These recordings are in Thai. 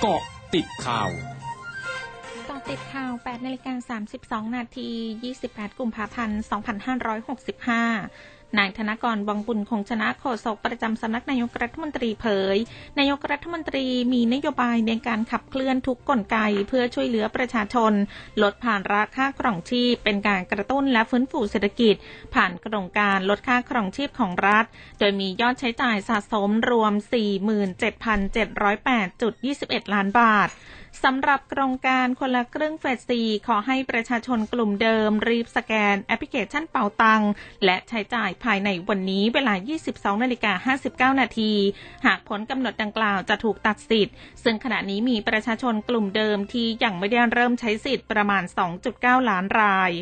เกาะติดข่าวกาะติดข่าว 8นาฬิกา32 นาที 28 กุมภาพันธ์ 2565 นายธนกรวังบุญคงชนะโฆษกประจำสำนักนายกรัฐมนตรีเผย นายกรัฐมนตรีมีนโยบายในการขับเคลื่อนทุกกลไกเพื่อช่วยเหลือประชาชน ลดผ่านราค่าครองชีพ เป็นการกระตุ้นและฟื้นฟูเศรษฐกิจ ผ่านโครงการลดค่าครองชีพของรัฐ โดยมียอดใช้จ่ายสะสมรวม 47,708.21 ล้านบาทสำหรับโครงการคนละครึ่งเฟสซีขอให้ประชาชนกลุ่มเดิมรีบสแกนแอปพลิเคชันเป่าตังและใช้จ่ายภายในวันนี้เวลา 22นาฬิกา59 นาที หากผลกำหนดดังกล่าวจะถูกตัดสิทธิ์ ซึ่งขณะนี้มีประชาชนกลุ่มเดิมที่ยังไม่ได้เริ่มใช้สิทธิ์ประมาณ 2.9 ล้านราย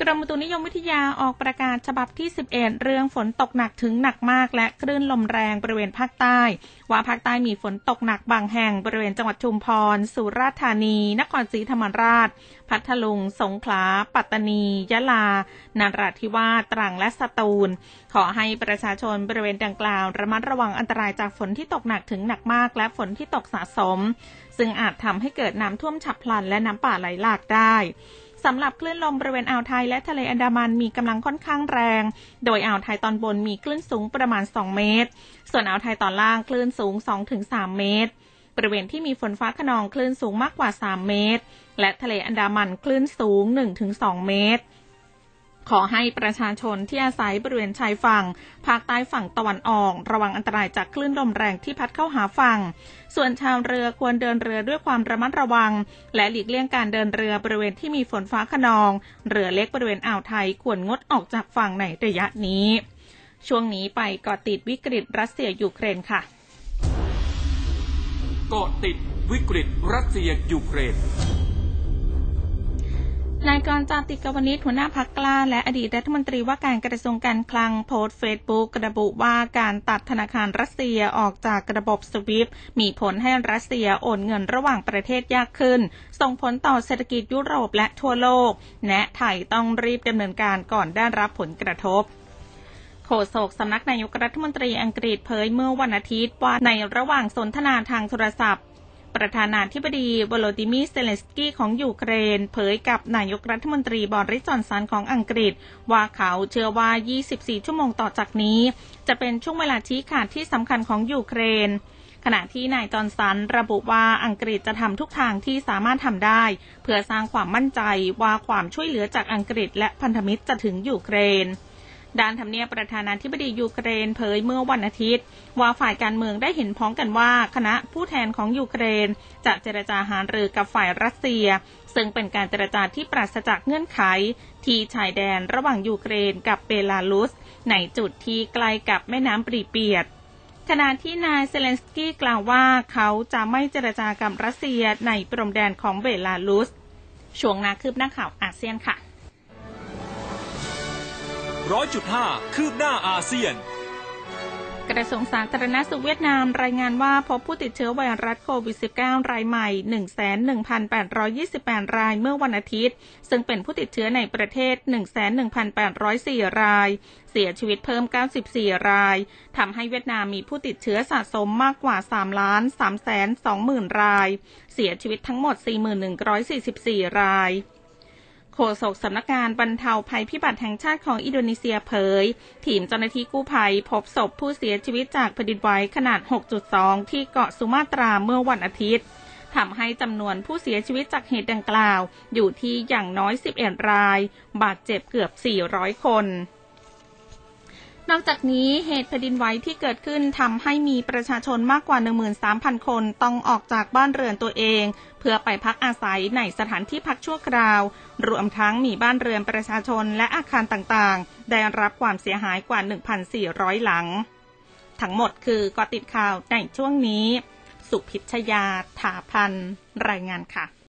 กรมอุตุนิยมวิทยาออกประกาศฉบับที่ 11 เรื่องฝนตกหนักถึงหนักมาก และคลื่นลมแรงบริเวณภาคใต้ ว่าภาคใต้มีฝนตกหนักบางแห่งบริเวณจังหวัดชุมพร สุราษฎร์ธานี นครศรีธรรมราช พัทลุง สงขลา ปัตตานี ยะลานราธิวาส ตรัง และสตูล ขอให้ประชาชนบริเวณดังกล่าว ระมัดระวังอันตรายจากฝนที่ตกหนักถึงหนักมาก และฝนที่ตกสะสม ซึ่งอาจทำให้เกิดน้ำท่วมฉับพลันและน้ำป่าไหลหลากได้ สำหรับคลื่นลมบริเวณอ่าวไทยและทะเลอันดามันมีกำลังค่อนข้างแรง โดยอ่าวไทยตอนบนมีคลื่นสูงประมาณ 2 เมตร ส่วนอ่าวไทยตอนล่างคลื่นสูง 2-3 เมตร บริเวณที่มีฝนฟ้าขนองคลื่นสูงมากกว่า 3 เมตร และทะเลอันดามันคลื่นสูง 1-2 เมตร ขอให้ประชาชนที่อาศัยบริเวณชายฝั่ง ภาคใต้ฝั่งตะวันออก ระวังอันตรายจากคลื่นลมแรงที่พัดเข้าหาฝั่ง ส่วนชาวเรือควรเดินเรือด้วยความระมัดระวัง และหลีกเลี่ยงการเดินเรือบริเวณที่มีฝนฟ้าคะนอง เรือเล็กบริเวณอ่าวไทยควรงดออกจากฝั่งในระยะนี้ ช่วงนี้ไปเกาะติดวิกฤตรัสเซียยูเครนค่ะเกาะติดวิกฤตรัสเซียยูเครน นายกรณ์ จาติกวณิชหัวหน้าพรรคกล้า และอดีตรัฐมนตรีว่าการกระทรวงการคลังโพสต์เฟซบุ๊กระบุว่าการตัดธนาคารรัสเซียออกจากระบบสวิฟมีผลให้รัสเซียโอนเงินระหว่างประเทศยากขึ้น ส่งผลต่อเศรษฐกิจยุโรปและทั่วโลกแนะไทยต้องรีบดำเนินการก่อนได้รับผลกระทบโฆษกสำนักนายกรัฐมนตรีอังกฤษเผยเมื่อวันอาทิตย์ว่าในระหว่างสนทนาทางโทรศัพท์ ประธานาธิบดีวโลดิมีร์ เซเลนสกี้ของยูเครน เผยกับนายกรัฐมนตรีบอริส จอห์นสันของอังกฤษ ว่าเขาเชื่อว่า 24 ชั่วโมงต่อจากนี้ จะเป็นช่วงเวลาชี้ขาดที่สำคัญของยูเครนขณะที่นายจอห์นสันระบุว่าอังกฤษจะทำทุกทางที่สามารถทำได้ เพื่อสร้างความมั่นใจว่าความช่วยเหลือจากอังกฤษและพันธมิตรจะถึงยูเครน ด้านทำเนียบประธานาธิบดียูเครนเผยเมื่อวันอาทิตย์ ว่าฝ่ายการเมืองได้เห็นพ้องกันว่าคณะผู้แทนของยูเครน จะเจรจาหารือกับฝ่ายรัสเซีย ซึ่งเป็นการเจรจาที่ปราศจากเงื่อนไข ที่ชายแดนระหว่างยูเครนกับเบลารุส ในจุดที่ใกล้กับแม่น้ำปรีเปียดขณะที่นายเซเลนสกี้กล่าวว่าเขาจะไม่เจรจากับรัสเซียในพรมแดนของเบลารุส ช่วงหน้าคืบหน้าข่าวอาเซียนค่ะ ร้อยจุดห้าคืบหน้าอาเซียน กระทรวงสาธารณสุขเวียดนามรายงานว่าพบผู้ติดเชื้อไวรัสโควิด -19 รายใหม่ 11,828 รายเมื่อวันอาทิตย์ ซึ่งเป็นผู้ติดเชื้อในประเทศ 11,804 ราย เสียชีวิตเพิ่ม 94 ราย ทำให้เวียดนามมีผู้ติดเชื้อสะสมมากกว่า 3 ล้าน3แสน20,000 ราย เสียชีวิตทั้งหมด 4,144 ราย ฆษกสำนักงานบรรเทาภัยพิบัติแห่งชาติของอินโดนีเซียเผย ทีมเจ้าหน้าที่กู้ภัย พบศพผู้เสียชีวิตจากแผ่นดินไหวขนาด 6.2 ที่เกาะสุมาตราเมื่อวันอาทิตย์ทำให้จำนวนผู้เสียชีวิตจากเหตุดังกล่าว อยู่ที่อย่างน้อย 11 ราย บาดเจ็บเกือบ 400 คน นอกจากนี้เหตุแผ่นดินไหวที่เกิดขึ้นทำให้มีประชาชนมากกว่า 13,000 คนต้องออกจากบ้านเรือนตัวเอง เพื่อไปพักอาศัยในสถานที่พักชั่วคราว รวมทั้งมีบ้านเรือนประชาชนและอาคารต่างๆ ได้รับความเสียหายกว่า 1,400 หลัง ทั้งหมดคือกอติดข่าวในช่วงนี้ สุพิชยาถาพันรายงานค่ะ